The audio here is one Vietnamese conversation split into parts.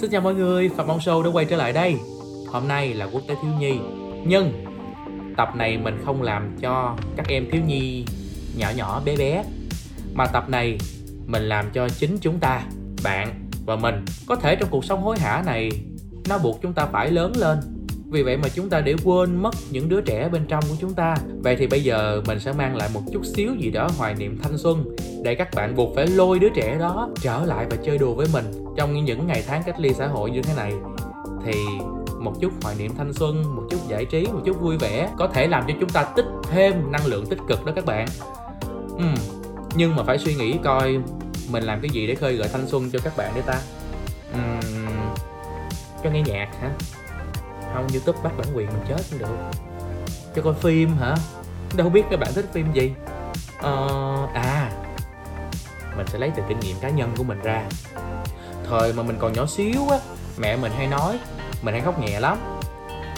Xin chào mọi người, Phạm long Show đã quay trở lại đây. Hôm nay là Quốc tế Thiếu Nhi. Nhưng tập này mình không làm cho các em thiếu nhi nhỏ nhỏ bé bé. Mà tập này mình làm cho chính chúng ta, bạn và mình Có thể trong cuộc sống hối hả này nó buộc chúng ta phải lớn lên vì vậy mà chúng ta để quên mất những đứa trẻ bên trong của chúng ta vậy thì bây giờ mình sẽ mang lại một chút xíu gì đó hoài niệm thanh xuân, để các bạn buộc phải lôi đứa trẻ đó trở lại và chơi đùa với mình trong những ngày tháng cách ly xã hội như thế này thì một chút hoài niệm thanh xuân, một chút giải trí, một chút vui vẻ có thể làm cho chúng ta tích thêm năng lượng tích cực đó các bạn ừ. nhưng mà phải suy nghĩ coi mình làm cái gì để khơi gợi thanh xuân cho các bạn đấy ta ừ. cho nghe nhạc hả không youtube bắt bản quyền mình chết cũng được. Cho coi phim hả? Đâu biết các bạn thích phim gì. Ờ, à mình sẽ lấy từ kinh nghiệm cá nhân của mình ra. Thời mà mình còn nhỏ xíu á mẹ mình hay nói mình hay khóc nhẹ lắm.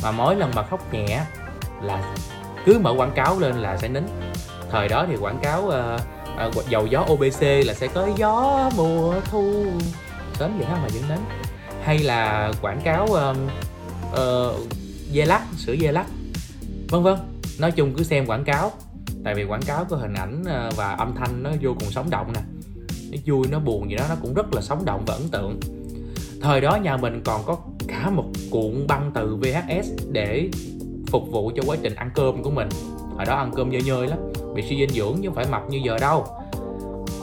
Mà mỗi lần mà khóc nhẹ là cứ mở quảng cáo lên là sẽ nín. Thời đó thì quảng cáo uh, uh, dầu gió OBC là sẽ có gió mùa thu. Sớm vậy đó mà vẫn nín. Hay là quảng cáo uh, Ờ, uh, dê lắc sữa dê lắc. Vân vân. Nói chung cứ xem quảng cáo. Tại vì quảng cáo có hình ảnh ờ, và âm thanh nó vô cùng sống động nè. Nó vui nó buồn gì đó nó cũng rất là sống động và ấn tượng. Thời đó nhà mình còn có cả một cuộn băng từ VHS để phục vụ cho quá trình ăn cơm của mình. Hồi đó ăn cơm nhơi nhơi lắm bị suy dinh dưỡng chứ không phải mập như giờ đâu.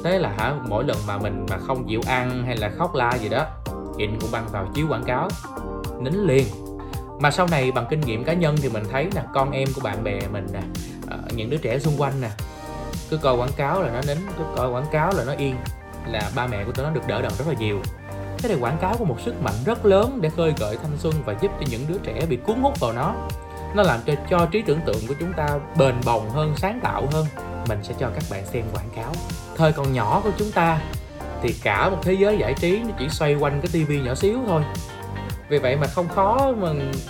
Thế là hả mỗi lần mà mình mà không chịu ăn hay là khóc la gì đó in cũng băng vào chiếu quảng cáo. Nín liền mà sau này bằng kinh nghiệm cá nhân thì mình thấy là con em của bạn bè mình nè ờ, những đứa trẻ xung quanh nè, cứ coi quảng cáo là nó nín, cứ coi quảng cáo là nó yên, là ba mẹ của tụi nó được đỡ đần rất là nhiều. Thế thì quảng cáo có một sức mạnh rất lớn để khơi gợi thanh xuân và giúp cho những đứa trẻ bị cuốn hút vào nó. Nó làm cho cho trí tưởng tượng của chúng ta bền bồng hơn, sáng tạo hơn. Mình sẽ cho các bạn xem quảng cáo. Thời còn nhỏ của chúng ta thì cả một thế giới giải trí nó chỉ xoay quanh cái tivi nhỏ xíu thôi vì vậy mà không khó mà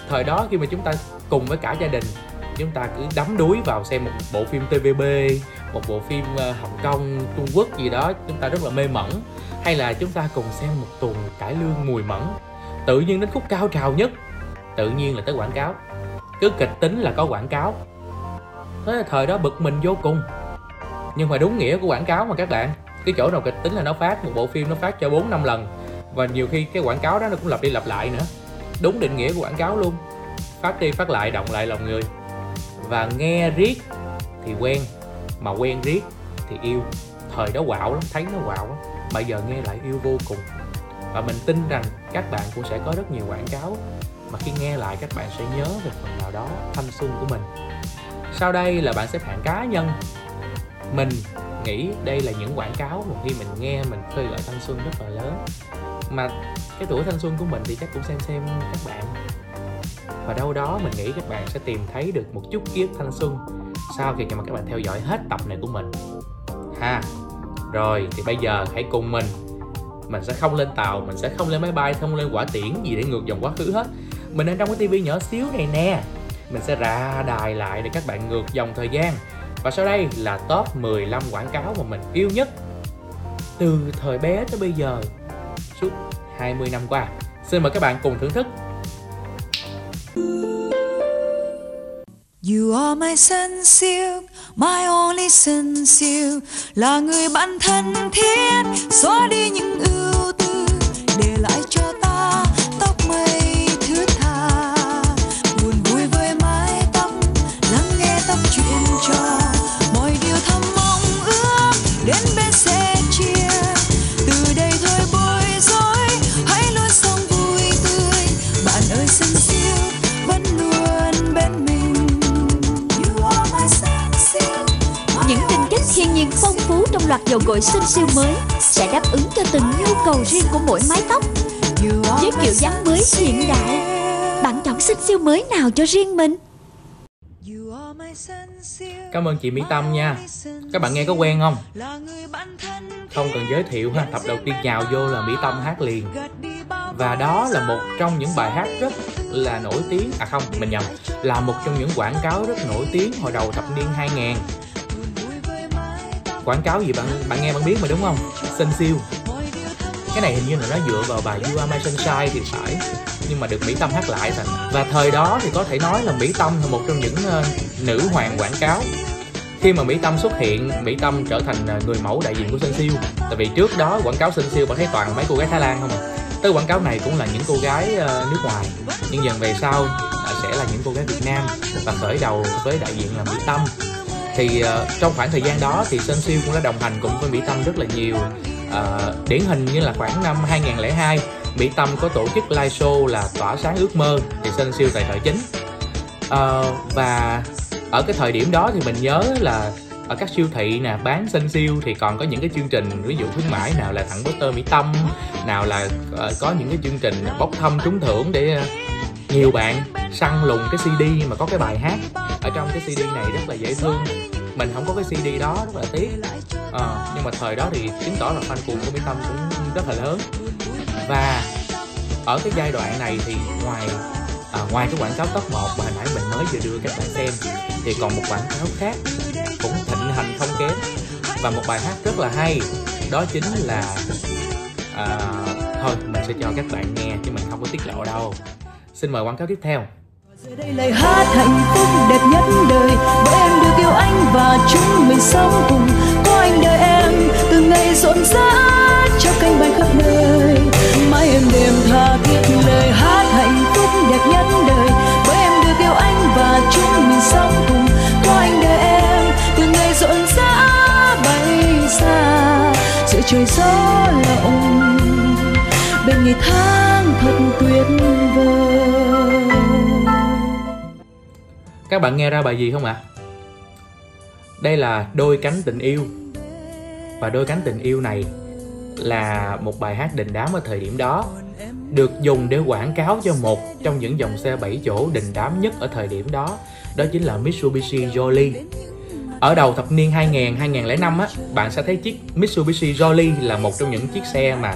thời đó khi mà chúng ta cùng với cả gia đình, chúng ta cứ đắm đuối vào xem một bộ phim TVB một bộ phim ờ, Hồng Kông, Trung Quốc gì đó, chúng ta rất là mê mẩn. Hay là chúng ta cùng xem một tuần cải lương mùi mẫn, tự nhiên đến khúc cao trào nhất, tự nhiên là tới quảng cáo. Cứ kịch tính là có quảng cáo. Thế là thời đó bực mình vô cùng. Nhưng mà đúng nghĩa của quảng cáo mà các bạn, cái chỗ nào kịch tính là nó phát, một bộ phim nó phát cho 4 năm lần và nhiều khi cái quảng cáo đó nó cũng lặp đi lặp lại nữa. Đúng định nghĩa của quảng cáo luôn. Phát đi phát lại, động lại lòng người. Và nghe riết thì quen, mà quen riết thì yêu. Thời đó quạo lắm, thấy nó quạo lắm. Bây giờ nghe lại yêu vô cùng. Và mình tin rằng các bạn cũng sẽ có rất nhiều quảng cáo. Mà khi nghe lại, các bạn sẽ nhớ về phần nào đó thanh xuân của mình. Sau đây là bạn xếp hạng cá nhân. Mình nghĩ đây là những quảng cáo mà khi mình nghe, mình khơi gợi thanh xuân rất là lớn mà cái tuổi thanh xuân của mình thì chắc cũng xem xem các bạn. Và đâu đó mình nghĩ các bạn sẽ tìm thấy được một chút ký ức thanh xuân sau khi mà các bạn theo dõi hết tập này của mình. Ha, rồi thì bây giờ hãy cùng mình. Mình sẽ không lên tàu, mình sẽ không lên máy bay, không lên quả tiễn gì để ngược dòng quá khứ hết. Mình đang trong cái tivi nhỏ xíu này nè. Mình sẽ ra đài lại để các bạn ngược dòng thời gian. Và sau đây là top 15 quảng cáo mà mình yêu nhất. Từ thời bé tới bây giờ suốt 20 năm qua. Xin mời các bạn cùng thưởng thức. You are my sunsilk, my only sunsilk Là người bạn thân thiết, xóa đi những ưu tư Để lại cho phong loạt dầu gội xinh siêu mới sẽ đáp ứng cho từng nhu cầu riêng của mỗi mái tóc với kiểu dáng mới hiện đại. Bạn chọn xinh siêu mới nào cho riêng mình? Cảm ơn chị Mỹ Tâm nha. Các bạn nghe có quen không? Không cần giới thiệu ha, tập đầu tiên nhào vô là Mỹ Tâm hát liền. Và đó là một trong những bài hát rất là nổi tiếng À không, mình nhầm Là một trong những quảng cáo rất nổi tiếng hồi đầu thập niên 2000 Quảng cáo gì bạn bạn nghe bạn biết mà đúng không? Sinh siêu. Cái này hình như là nó dựa vào bài You Are My Sunshine thì phải. Nhưng mà được Mỹ Tâm hát lại thành và thời đó thì có thể nói là Mỹ Tâm là một trong những uh, nữ hoàng quảng cáo. Khi mà Mỹ Tâm xuất hiện Mỹ Tâm trở thành uh, người mẫu đại diện của Sơn Siêu. Tại vì trước đó quảng cáo Sơn Siêu bạn thấy toàn mấy cô gái Thái Lan không à? Tới quảng cáo này cũng là những cô gái uh, nước ngoài. Nhưng dần về sau uh, sẽ là những cô gái Việt Nam. Và khởi đầu với đại diện là Mỹ Tâm thì uh, trong khoảng thời gian đó thì Sơn Siêu cũng đã đồng hành cùng với Mỹ Tâm rất là nhiều. Uh, điển hình như là khoảng năm 2002 Mỹ Tâm có tổ chức live show là tỏa sáng ước mơ thì Sơn Siêu tài trợ chính. Uh, và ở cái thời điểm đó thì mình nhớ là ở các siêu thị nè bán sinh siêu thì còn có những cái chương trình ví dụ khuyến mãi nào là tặng poster mỹ tâm nào là uh, có những cái chương trình bốc thăm trúng thưởng để nhiều bạn săn lùng cái cd mà có cái bài hát ở trong cái cd này rất là dễ thương. Mình không có cái cd đó rất là tiếc. À, nhưng mà thời đó thì chứng tỏ là fan cuồng của mỹ tâm cũng rất là lớn. Và ở cái giai đoạn này thì ngoài à, ngoài cái quảng cáo top 1 mà hồi nãy mình mới vừa đưa các bạn xem thì còn một quảng cáo khác cũng thịnh hành không kém. Và một bài hát rất là hay đó chính là à, thôi mình sẽ cho các bạn nghe chứ mình không có tiết lộ đâu xin mời quảng cáo tiếp theo. Giờ đây lời hát hạnh phúc đẹp nhất đời. Bởi em được yêu anh và chúng mình sống cùng. Có anh đợi em, từ ngày rộn rã cho cánh bay khắp nơi. Mãi em đêm tha thiết lời hát hạnh phúc đẹp nhất đời. Bởi em được yêu anh và chúng mình sống cùng. Có anh đợi em, từ ngày rộn rã bay xa. Giữa trời gió lộng bên ngày tháng thật tuyệt vời các bạn nghe ra bài gì không ạ? À? Đây là Đôi cánh tình yêu Và Đôi cánh tình yêu này là một bài hát đình đám ở thời điểm đó Được dùng để quảng cáo cho một trong những dòng xe 7 chỗ đình đám nhất ở thời điểm đó Đó chính là Mitsubishi Jolly ở đầu thập niên 2000 2005 á, bạn sẽ thấy chiếc Mitsubishi Jolly là một trong những chiếc xe mà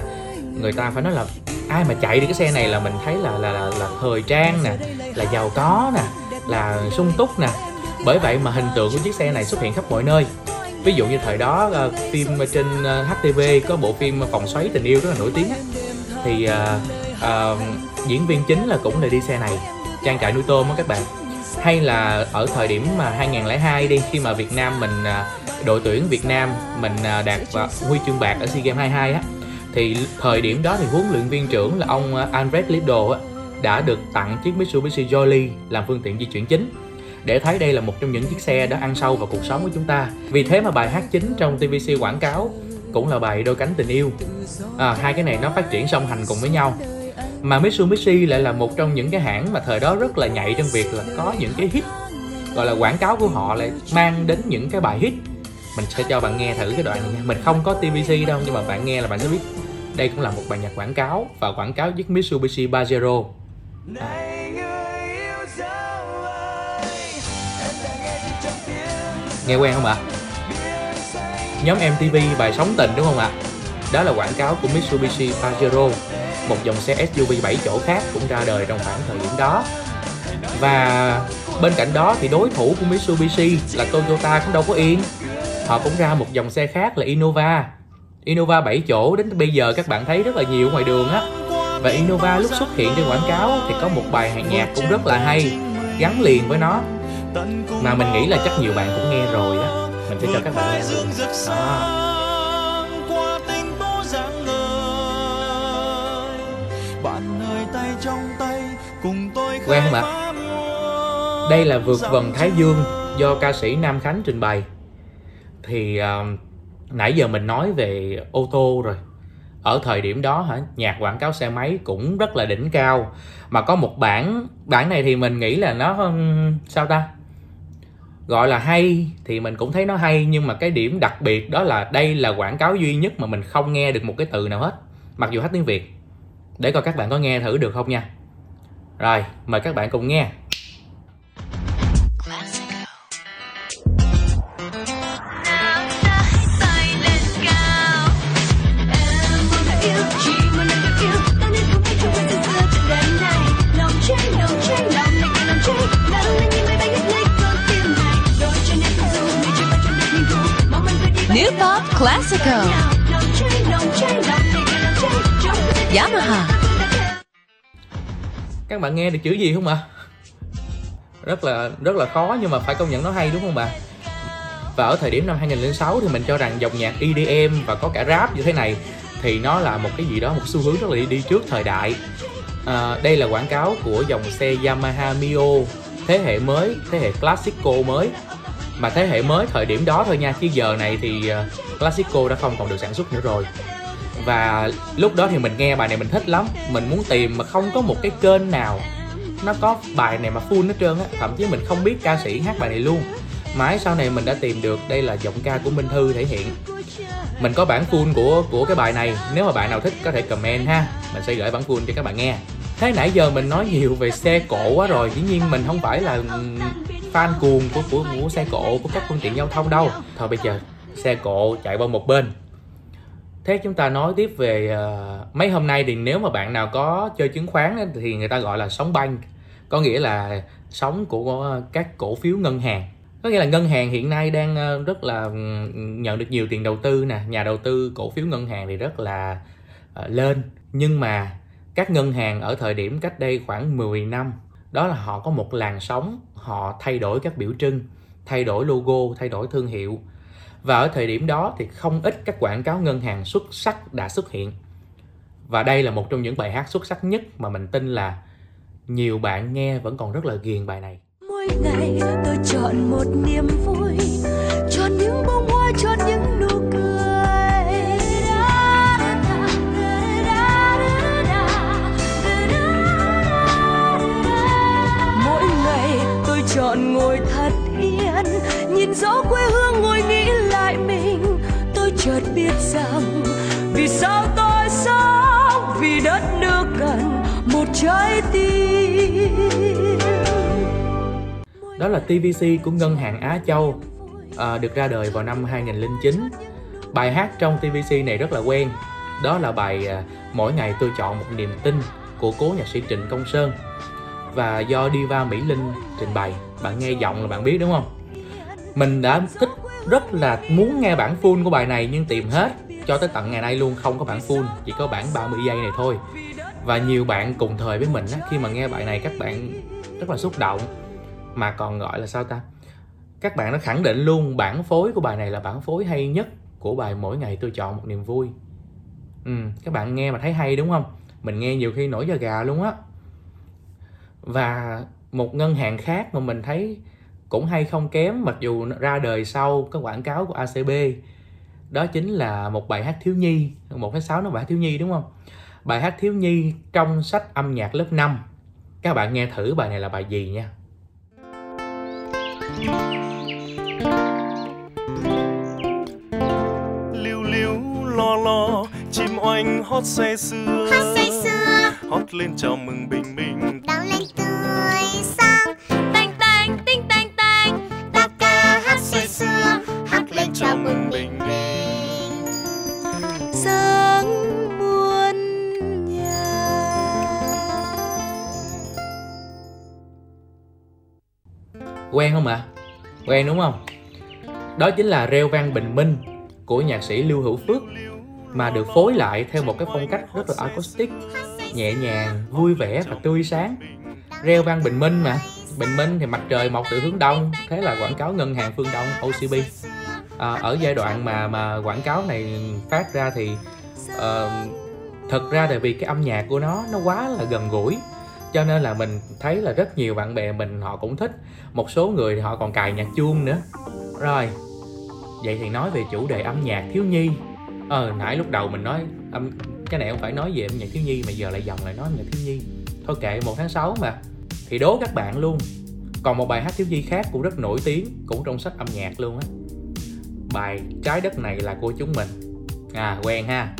người ta phải nói là ai mà chạy đi cái xe này là mình thấy là là là, là thời trang nè, là giàu có nè, là sung túc nè. Bởi vậy mà hình tượng của chiếc xe này xuất hiện khắp mọi nơi. Ví dụ như thời đó uh, phim trên ờ, uh, HTV có bộ phim phòng xoáy tình yêu rất là nổi tiếng á. Thì uh, uh, diễn viên chính là cũng là đi xe này trang trại nuôi tôm á các bạn. Hay là ở thời điểm mà 2002 đi khi mà Việt Nam mình uh, đội tuyển Việt Nam mình uh, đạt uh, huy chương bạc ở SEA Games 22 á thì thời điểm đó thì huấn luyện viên trưởng là ông uh, Andres Lido đã được tặng chiếc Mitsubishi Jolly làm phương tiện di chuyển chính để thấy đây là một trong những chiếc xe đã ăn sâu vào cuộc sống của chúng ta. Vì thế mà bài hát chính trong TVC quảng cáo cũng là bài đôi cánh tình yêu. À, hai cái này nó phát triển song hành cùng với nhau. Mà Mitsubishi lại là một trong những cái hãng mà thời đó rất là nhạy trong việc là có những cái hit gọi là quảng cáo của họ lại mang đến những cái bài hit mình sẽ cho bạn nghe thử cái đoạn này nha mình không có TVC đâu nhưng mà bạn nghe là bạn sẽ biết đây cũng là một bài nhạc quảng cáo và quảng cáo chiếc Mitsubishi Pajero. Nghe quen không ạ? Nhóm MTV bài sống tình đúng không ạ? Đó là quảng cáo của Mitsubishi Pajero, một dòng xe SUV 7 chỗ khác cũng ra đời trong khoảng thời điểm đó. Và bên cạnh đó thì đối thủ của Mitsubishi là Toyota cũng đâu có yên. Họ cũng ra một dòng xe khác là Innova. Innova 7 chỗ đến bây giờ các bạn thấy rất là nhiều ngoài đường á. Và Innova lúc xuất hiện trên quảng cáo thì có một bài hàng nhạc cũng rất là hay gắn liền với nó. Mà mình nghĩ là chắc nhiều bạn cũng nghe rồi á. Mình sẽ cho các bạn nghe luôn đó. Quen không ạ? Đây là vượt vần thái dương do ca sĩ nam khánh trình bày. Thì uh, nãy giờ mình nói về ô tô rồi. Ở thời điểm đó hả, nhạc quảng cáo xe máy cũng rất là đỉnh cao. Mà có một bản bản này thì mình nghĩ là nó sao ta? Gọi là hay thì mình cũng thấy nó hay, nhưng mà cái điểm đặc biệt đó là đây là quảng cáo duy nhất mà mình không nghe được một cái từ nào hết, mặc dù hát tiếng việt. Để coi các bạn có nghe thử được không nha. Rồi, mời các bạn cùng nghe. Classical. Yamaha. Các bạn nghe được chữ gì không ạ? Rất là rất là khó nhưng mà phải công nhận nó hay đúng không bạn? Và ở thời điểm năm 2006 thì mình cho rằng dòng nhạc EDM và có cả rap như thế này thì nó là một cái gì đó một xu hướng rất là đi, đi trước thời đại. À, đây là quảng cáo của dòng xe Yamaha Mio thế hệ mới thế hệ Classico mới. Mà thế hệ mới thời điểm đó thôi nha chứ giờ này thì à, Classico đã không còn được sản xuất nữa rồi. Và lúc đó thì mình nghe bài này mình thích lắm. Mình muốn tìm mà không có một cái kênh nào nó có bài này mà full hết trơn á. Thậm chí mình không biết ca sĩ hát bài này luôn. Mãi sau này mình đã tìm được đây là giọng ca của Minh Thư thể hiện. Mình có bản full của của cái bài này. Nếu mà bạn nào thích có thể comment ha. Mình sẽ gửi bản full cho các bạn nghe. Thế nãy giờ mình nói nhiều về xe cộ quá rồi. Dĩ nhiên mình không phải là fan cuồng của của, của xe cộ của các phương tiện giao thông đâu. Thôi bây giờ xe cộ chạy qua một bên. Thế chúng ta nói tiếp về uh, mấy hôm nay thì nếu mà bạn nào có chơi chứng khoán thì người ta gọi là sóng banh có nghĩa là sóng của các cổ phiếu ngân hàng. Có nghĩa là ngân hàng hiện nay đang ờ, rất là ừ, nhận được nhiều tiền đầu tư nè. Nhà đầu tư cổ phiếu ngân hàng thì rất là uh, lên. Nhưng mà các ngân hàng ở thời điểm cách đây khoảng 10 năm đó là họ có một làn sóng họ thay đổi các biểu trưng thay đổi logo thay đổi thương hiệu và ở thời điểm đó thì không ít các quảng cáo ngân hàng xuất sắc đã xuất hiện. Và đây là một trong những bài hát xuất sắc nhất mà mình tin là nhiều bạn nghe vẫn còn rất là ghiền bài này. Mỗi ngày tôi chọn một niềm vui, chọn những bông hoa, chọn những nụ cười. Mỗi ngày tôi chọn ngồi thật yên, nhìn gió quê hương ngồi nghĩ chợt biết rằng vì sao tôi sống vì đất nước cần một trái tim. Đó là TVC của ngân hàng Á Châu à, được ra đời vào năm 2009 bài hát trong TVC này rất là quen. Đó là bài à, mỗi ngày tôi chọn một niềm tin của cố nhạc sĩ Trịnh Công Sơn. Và do Diva Mỹ Linh trình bày. Bạn nghe giọng là bạn biết đúng không? Mình đã thích rất là muốn nghe bản full của bài này nhưng tìm hết. Cho tới tận ngày nay luôn không có bản full chỉ có bản 30 giây này thôi. Và nhiều bạn cùng thời với mình á, khi mà nghe bài này các bạn rất là xúc động. Mà còn gọi là sao ta? Các bạn nó khẳng định luôn bản phối của bài này là bản phối hay nhất của bài mỗi ngày tôi chọn một niềm vui. Ừ, các bạn nghe mà thấy hay đúng không? Mình nghe nhiều khi nổi da gà luôn á. Và một ngân hàng khác mà mình thấy cũng hay không kém mặc dù ra đời sau cái quảng cáo của ACB đó chính là một bài hát thiếu nhi một tháng sáu nó bài hát thiếu nhi đúng không? Bài hát thiếu nhi trong sách âm nhạc lớp 5 các bạn nghe thử bài này là bài gì nha. Liu liu lo lo chim oanh hót say sưa hót say sưa hót lên chào mừng bình minh. Đón lên tươi chào mừng bình minh. Sáng muôn nhà. Quen không ạ? Quen đúng không? Đó chính là reo vang bình minh của nhạc sĩ lưu hữu phước mà được phối lại theo một cái phong cách rất là acoustic nhẹ nhàng vui vẻ và tươi sáng. Reo vang bình minh mà. Bình minh thì mặt trời mọc từ hướng đông thế là quảng cáo ngân hàng phương đông OCB à, ở giai đoạn mà mà quảng cáo này phát ra thì à, thật ra tại vì cái âm nhạc của nó nó quá là gần gũi. Cho nên là mình thấy là rất nhiều bạn bè mình họ cũng thích. Một số người thì họ còn cài nhạc chuông nữa. Rồi vậy thì nói về chủ đề âm nhạc thiếu nhi. Ờ nãy lúc đầu mình nói âm cái này không phải nói về âm nhạc thiếu nhi mà giờ lại dòng lại nói âm nhạc thiếu nhi. Thôi kệ một tháng 6 mà. Thì đố các bạn luôn. Còn một bài hát thiếu nhi khác cũng rất nổi tiếng cũng trong sách âm nhạc luôn á bài trái đất này là của chúng mình. À quen ha.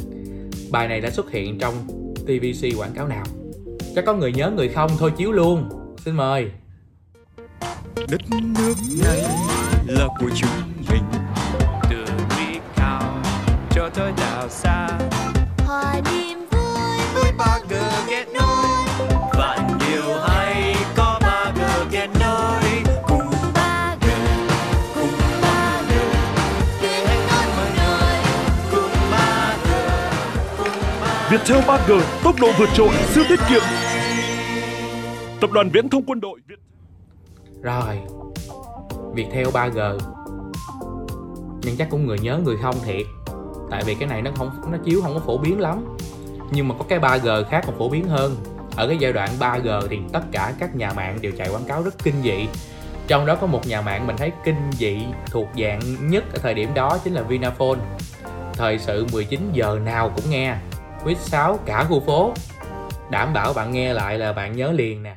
Bài này đã xuất hiện trong tvc quảng cáo nào? Chắc có người nhớ người không? Thôi chiếu luôn. Xin mời. Đất nước này là của chúng mình. Từ núi cao cho tới đảo xa. Hòa niềm vui vui ba g kết nối Viettel 3G, tốc độ vượt trội, siêu tiết kiệm. Tập đoàn Viễn thông Quân đội Việt Rồi Viettel 3G Nhưng chắc cũng người nhớ người không thiệt. Tại vì cái này nó không nó chiếu không có phổ biến lắm. Nhưng mà có cái 3G khác còn phổ biến hơn. Ở cái giai đoạn 3G thì tất cả các nhà mạng đều chạy quảng cáo rất kinh dị. Trong đó có một nhà mạng mình thấy kinh dị thuộc dạng nhất ở thời điểm đó chính là Vinaphone. Thời sự 19 giờ nào cũng nghe. Quýt 6 cả khu phố. Đảm bảo bạn nghe lại là bạn nhớ liền nè.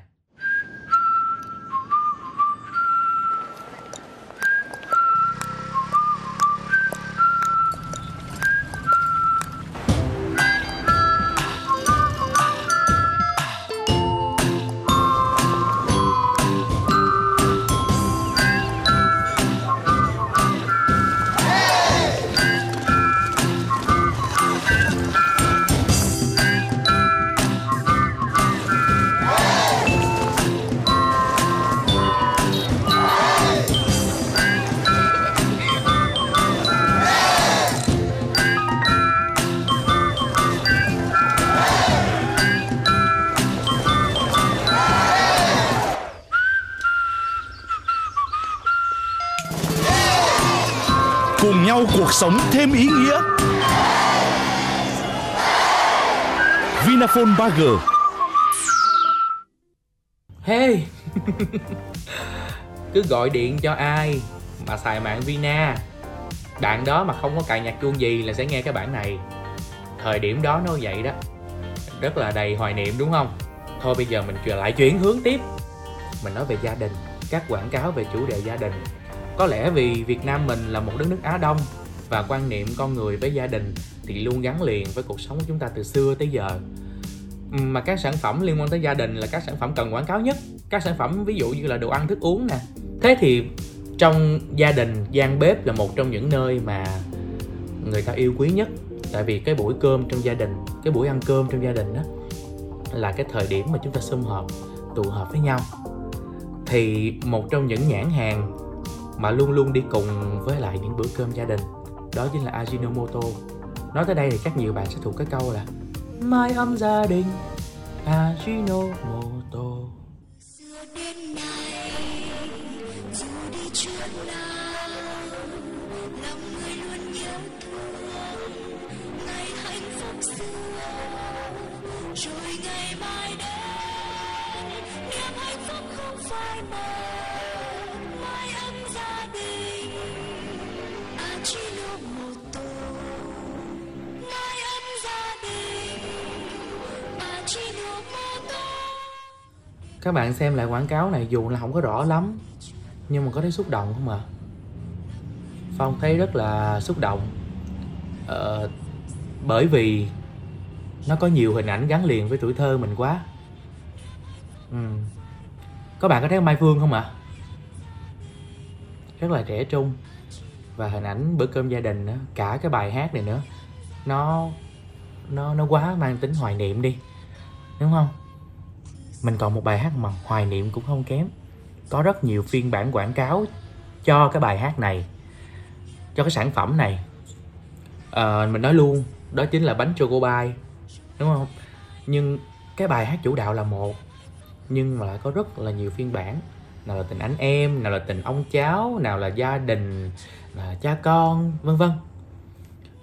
Cuộc sống thêm ý nghĩa. Vinaphone 3G Hey. Cứ gọi điện cho ai mà xài mạng Vina. Bạn đó mà không có cài nhạc chuông gì là sẽ nghe cái bản này. Thời điểm đó nó vậy đó. Rất là đầy hoài niệm, đúng không? Thôi bây giờ mình trở lại chuyển hướng tiếp. Mình nói về gia đình. Các quảng cáo về chủ đề gia đình. Có lẽ vì Việt Nam mình là một đất nước Á Đông và quan niệm con người với gia đình Thì luôn gắn liền với cuộc sống của chúng ta từ xưa tới giờ. Ừ, mà các sản phẩm liên quan tới gia đình là các sản phẩm cần quảng cáo nhất. Các sản phẩm ví dụ như là đồ ăn, thức uống nè. Thế thì trong gia đình, gian bếp là một trong những nơi mà người ta yêu quý nhất. Tại vì cái buổi cơm trong gia đình, cái buổi ăn cơm trong gia đình đó là cái thời điểm mà chúng ta sum họp, tụ họp với nhau. Thì một trong những nhãn hàng mà luôn luôn đi cùng với lại những bữa cơm gia đình đó chính là Ajinomoto. Nói tới đây thì chắc nhiều bạn sẽ thuộc cái câu là Mai âm gia đình, Ajinomoto. Các bạn xem lại quảng cáo này dù là không có rõ lắm nhưng mà có thấy xúc động không ạ? Phong thấy rất là xúc động. Ờ, bởi vì nó có nhiều hình ảnh gắn liền với tuổi thơ mình quá. Ừ. có bạn có thấy mai phương không ạ? Rất là trẻ trung. Và hình ảnh bữa cơm gia đình nữa cả cái bài hát này nữa nó nó nó quá mang tính hoài niệm đi. Đúng không? Mình còn một bài hát mà hoài niệm cũng không kém. Có rất nhiều phiên bản quảng cáo cho cái bài hát này cho cái sản phẩm này. À, mình nói luôn đó chính là bánh choco pie đúng không? Nhưng cái bài hát chủ đạo là một nhưng mà lại có rất là nhiều phiên bản. Nào là tình anh em nào là tình ông cháu nào là gia đình là cha con vân vân.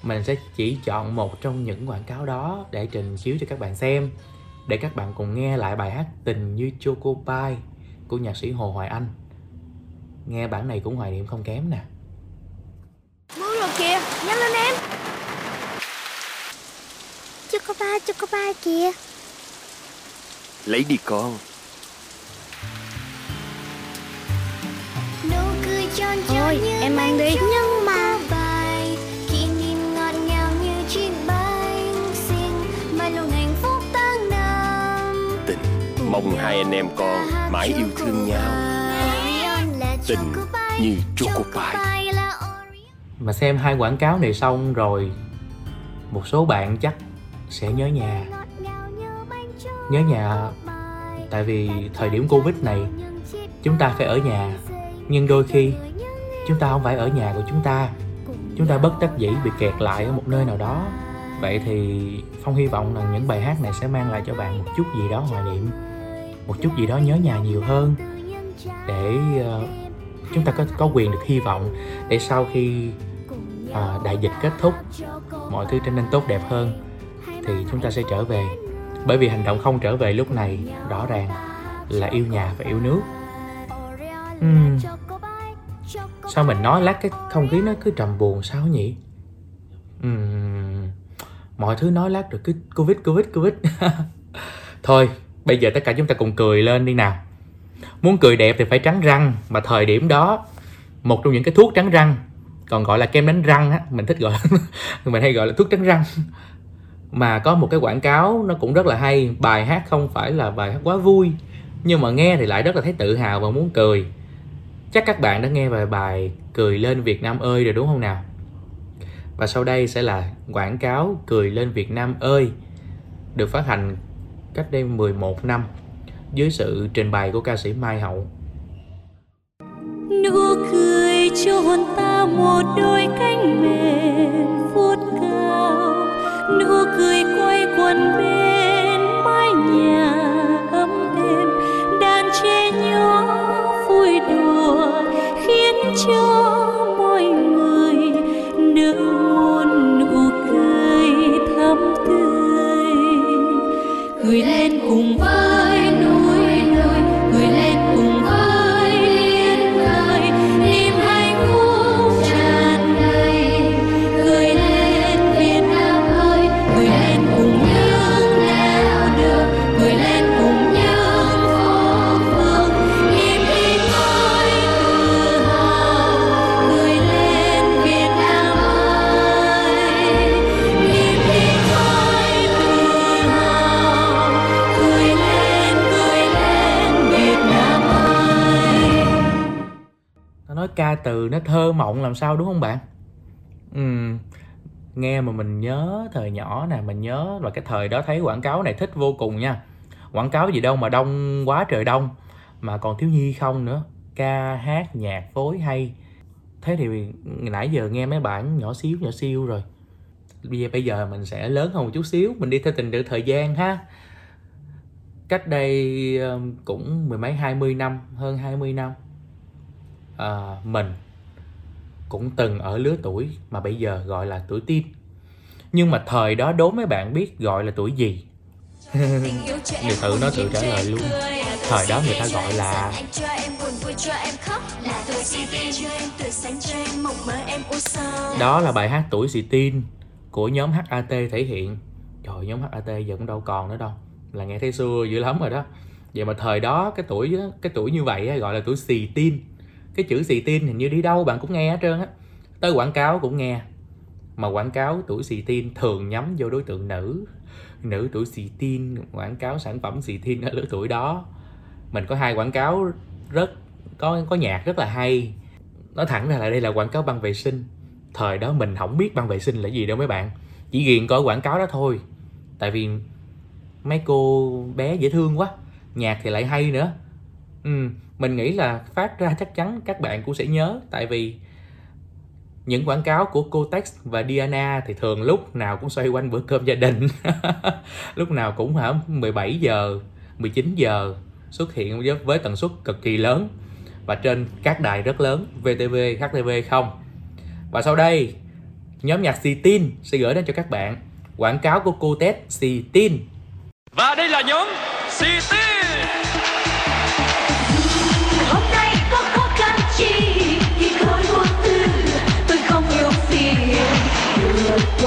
Mình sẽ chỉ chọn một trong những quảng cáo đó để trình chiếu cho các bạn xem để các bạn cùng nghe lại bài hát tình như choco pie của nhạc sĩ hồ hoài anh. Nghe bản này cũng hoài niệm không kém nè. Mưa rồi kìa, nhanh lên em. Chocopa, chocopa kìa. Lấy đi con. Nụ cười tròn tròn Thôi, như em mang đi. Nhưng Mong hai anh em con mãi yêu thương nhau. Tình như choco pie mà xem hai quảng cáo này xong rồi, một số bạn chắc sẽ nhớ nhà. Nhớ nhà tại vì thời điểm covid này, chúng ta phải ở nhà. Nhưng đôi khi, chúng ta không phải ở nhà của chúng ta. Chúng ta bất đắc dĩ bị kẹt lại ở một nơi nào đó. Vậy thì phong hy vọng là những bài hát này sẽ mang lại cho bạn một chút gì đó hoài niệm một chút gì đó nhớ nhà nhiều hơn để uh, chúng ta có có quyền được hy vọng để sau khi uh, đại dịch kết thúc mọi thứ trở nên tốt đẹp hơn thì chúng ta sẽ trở về bởi vì hành động không trở về lúc này rõ ràng là yêu nhà và yêu nước uhm. sao mình nói lát cái không khí nó cứ trầm buồn sao nhỉ uhm. mọi thứ nói lát rồi cứ covid covid covid thôi bây giờ tất cả chúng ta cùng cười lên đi nào. Muốn cười đẹp thì phải trắng răng, mà thời điểm đó, một trong những cái thuốc trắng răng, còn gọi là kem đánh răng á, mình thích gọi mình hay gọi là thuốc trắng răng. Mà có một cái quảng cáo nó cũng rất là hay, bài hát không phải là bài hát quá vui, nhưng mà nghe thì lại rất là thấy tự hào và muốn cười. Chắc các bạn đã nghe về bài cười lên Việt Nam ơi rồi đúng không nào? Và sau đây sẽ là quảng cáo cười lên Việt Nam ơi, được phát hành cách đây 11 năm dưới sự trình bày của ca sĩ Mai Hậu. Nụ cười cho hồn ta một đôi cánh mềm vuốt cao. Nụ cười quay quần bên nó ca từ nó thơ mộng làm sao, đúng không bạn? Ừ nghe mà mình nhớ thời nhỏ nè, mình nhớ là cái thời đó thấy quảng cáo này thích vô cùng nha. Quảng cáo gì đâu mà đông quá trời đông, mà còn thiếu nhi không nữa. Ca hát, nhạc, phối hay. Thế thì nãy giờ nghe mấy bản nhỏ xíu, nhỏ siêu rồi. Bây giờ bây giờ mình sẽ lớn hơn một chút xíu, mình đi theo tình tự thời gian ha. Cách đây cũng mười mấy, hai mươi năm, hơn 20 năm à, mình cũng từng ở lứa tuổi mà bây giờ gọi là tuổi teen. Nhưng mà thời đó đố mấy bạn biết gọi là tuổi gì? Người tự nó tự trả lời luôn. Thời đó người ta gọi là đó là bài hát tuổi xì teen của nhóm HAT thể hiện. Trời nhóm HAT giờ cũng đâu còn nữa đâu. Là nghe thấy xưa dữ lắm rồi đó. Vậy mà thời đó cái tuổi cái tuổi như vậy gọi là tuổi xì teen cái chữ xì tin hình như đi đâu bạn cũng nghe hết trơn á. Tới quảng cáo cũng nghe. Mà quảng cáo tuổi xì tin thường nhắm vô đối tượng nữ. Nữ tuổi xì tin quảng cáo sản phẩm xì tin ở lứa tuổi đó. Mình có hai quảng cáo rất có có nhạc rất là hay. Nói thẳng ra là đây là quảng cáo băng vệ sinh. Thời đó mình không biết băng vệ sinh là gì đâu mấy bạn. Chỉ ghiền coi quảng cáo đó thôi. Tại vì mấy cô bé dễ thương quá. Nhạc thì lại hay nữa. Ừ, mình nghĩ là phát ra chắc chắn các bạn cũng sẽ nhớ tại vì những quảng cáo của Cotex và Diana thì thường lúc nào cũng xoay quanh bữa cơm gia đình. Lúc nào cũng hả 17 giờ 19 giờ xuất hiện với, với tần suất cực kỳ lớn và trên các đài rất lớn VTV, HTV không. Và sau đây nhóm nhạc Citin sẽ gửi đến cho các bạn quảng cáo của Cotex Citin Và đây là nhóm Citin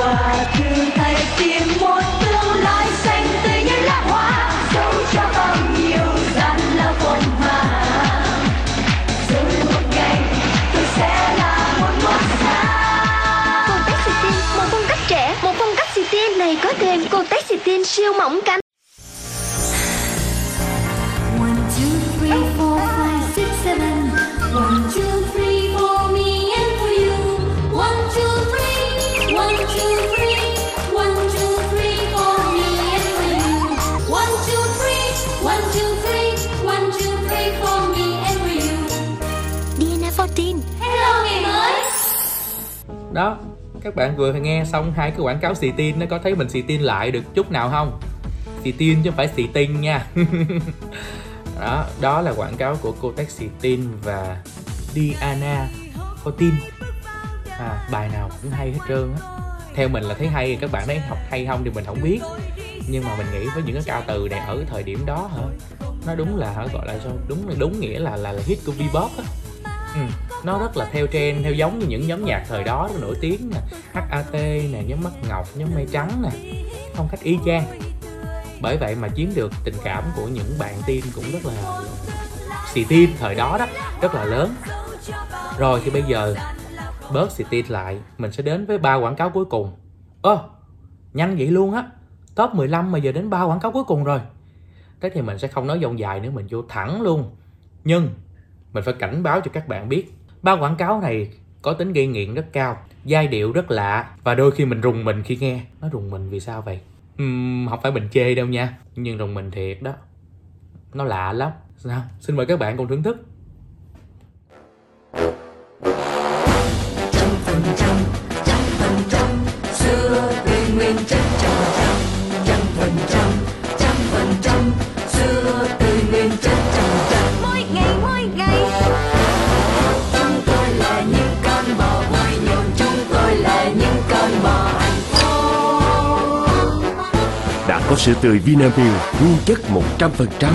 vượt qua thử tìm một tương lai xanh tươi như lá hoa dẫu cho bao nhiêu gian lao rồi một ngày tôi sẽ là một ngôi sao Cô Taxi một phong cách trẻ, một phong cách xì này có thêm cô Taxi siêu mỏng cánh. Đó các bạn vừa nghe xong hai cái quảng cáo xì tin nó có thấy mình xì tin lại được chút nào không? Xì tin chứ không phải xì tinh nha. Đó đó là quảng cáo của Kotex xì tin và Diana Fortin. À, bài nào cũng hay hết trơn á. Theo mình là thấy hay các bạn ấy học hay không thì mình không biết. Nhưng mà mình nghĩ với những cái ca từ này ở thời điểm đó hả? Nó đúng là hả gọi là sao? Đúng là đúng nghĩa là là, là hit của bebop á ừ. nó rất là theo trend, theo giống như những nhóm nhạc thời đó, rất nổi tiếng nè. HAT nè, nhóm mắt ngọc, nhóm mây trắng nè. Phong cách y chang. Bởi vậy mà chiếm được tình cảm của những bạn tin cũng rất là xì tin thời đó đó, rất là lớn. Rồi thì bây giờ, bớt xì tin lại, mình sẽ đến với ba quảng cáo cuối cùng. Ơ, nhanh vậy luôn á. Top 15 mà giờ đến ba quảng cáo cuối cùng rồi. Thế thì mình sẽ không nói dòng dài nữa, mình vô thẳng luôn. Nhưng mình phải cảnh báo cho các bạn biết. Ba quảng cáo này có tính gây nghiện rất cao giai điệu rất lạ và đôi khi mình rùng mình khi nghe. Nó rùng mình vì sao vậy? Uhm, không phải mình chê đâu nha. Nhưng rùng mình thiệt đó. Nó lạ lắm. Nào xin mời các bạn cùng thưởng thức. Sữa tươi Vinamilk nguyên chất 100%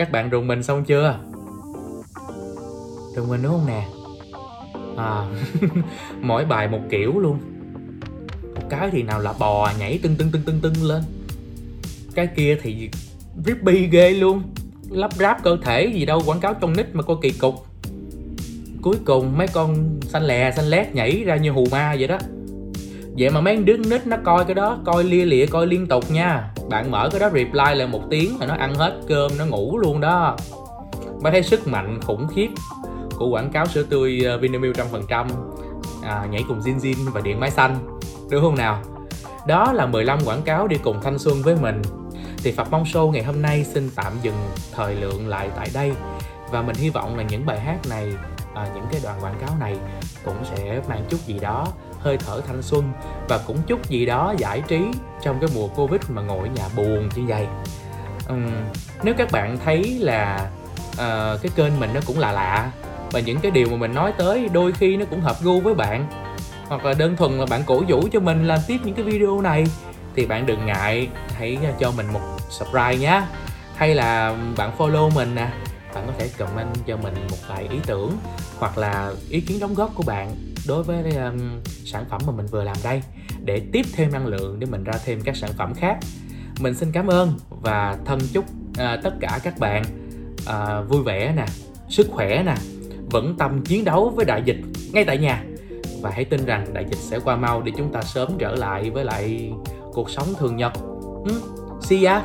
các bạn rùng mình xong chưa? Rùng mình đúng không nè? À mỗi bài một kiểu luôn. Một cái thì nào là bò nhảy tưng tưng tưng tưng tưng lên. Cái kia thì rippy ghê luôn. Lắp ráp cơ thể gì đâu, quảng cáo trong nít mà coi kỳ cục. Cuối cùng mấy con xanh lè, xanh lét nhảy ra như hù ma vậy đó. Vậy mà mấy đứa nít nó coi cái đó, coi lia lịa, coi liên tục nha bạn mở cái đó reply lại một tiếng là nó ăn hết cơm nó ngủ luôn đó. Mới thấy sức mạnh khủng khiếp của quảng cáo sữa tươi ờ, Vinamilk trăm phần trăm. À, nhảy cùng Jin Jin và điện máy xanh. Đúng không nào? Đó là 15 quảng cáo đi cùng thanh xuân với mình. Thì Phật Mong Show ngày hôm nay xin tạm dừng thời lượng lại tại đây. Và mình hy vọng là những bài hát này à, những cái đoạn quảng cáo này cũng sẽ mang chút gì đó hơi thở thanh xuân và cũng chút gì đó giải trí trong cái mùa covid mà ngồi ở nhà buồn như vậy. Uhm, nếu các bạn thấy là uh, cái kênh mình nó cũng là lạ và những cái điều mà mình nói tới đôi khi nó cũng hợp gu với bạn hoặc là đơn thuần là bạn cổ vũ cho mình làm tiếp những cái video này thì bạn đừng ngại hãy cho mình một subscribe nhé hay là bạn follow mình nè bạn có thể comment cho mình một vài ý tưởng hoặc là ý kiến đóng góp của bạn đối với um, sản phẩm mà mình vừa làm đây để tiếp thêm năng lượng để mình ra thêm các sản phẩm khác. Mình xin cảm ơn và thân chúc uh, tất cả các bạn uh, vui vẻ nè sức khỏe nè vững tâm chiến đấu với đại dịch ngay tại nhà. Và hãy tin rằng đại dịch sẽ qua mau để chúng ta sớm trở lại với lại cuộc sống thường nhật. Ừ, see ya.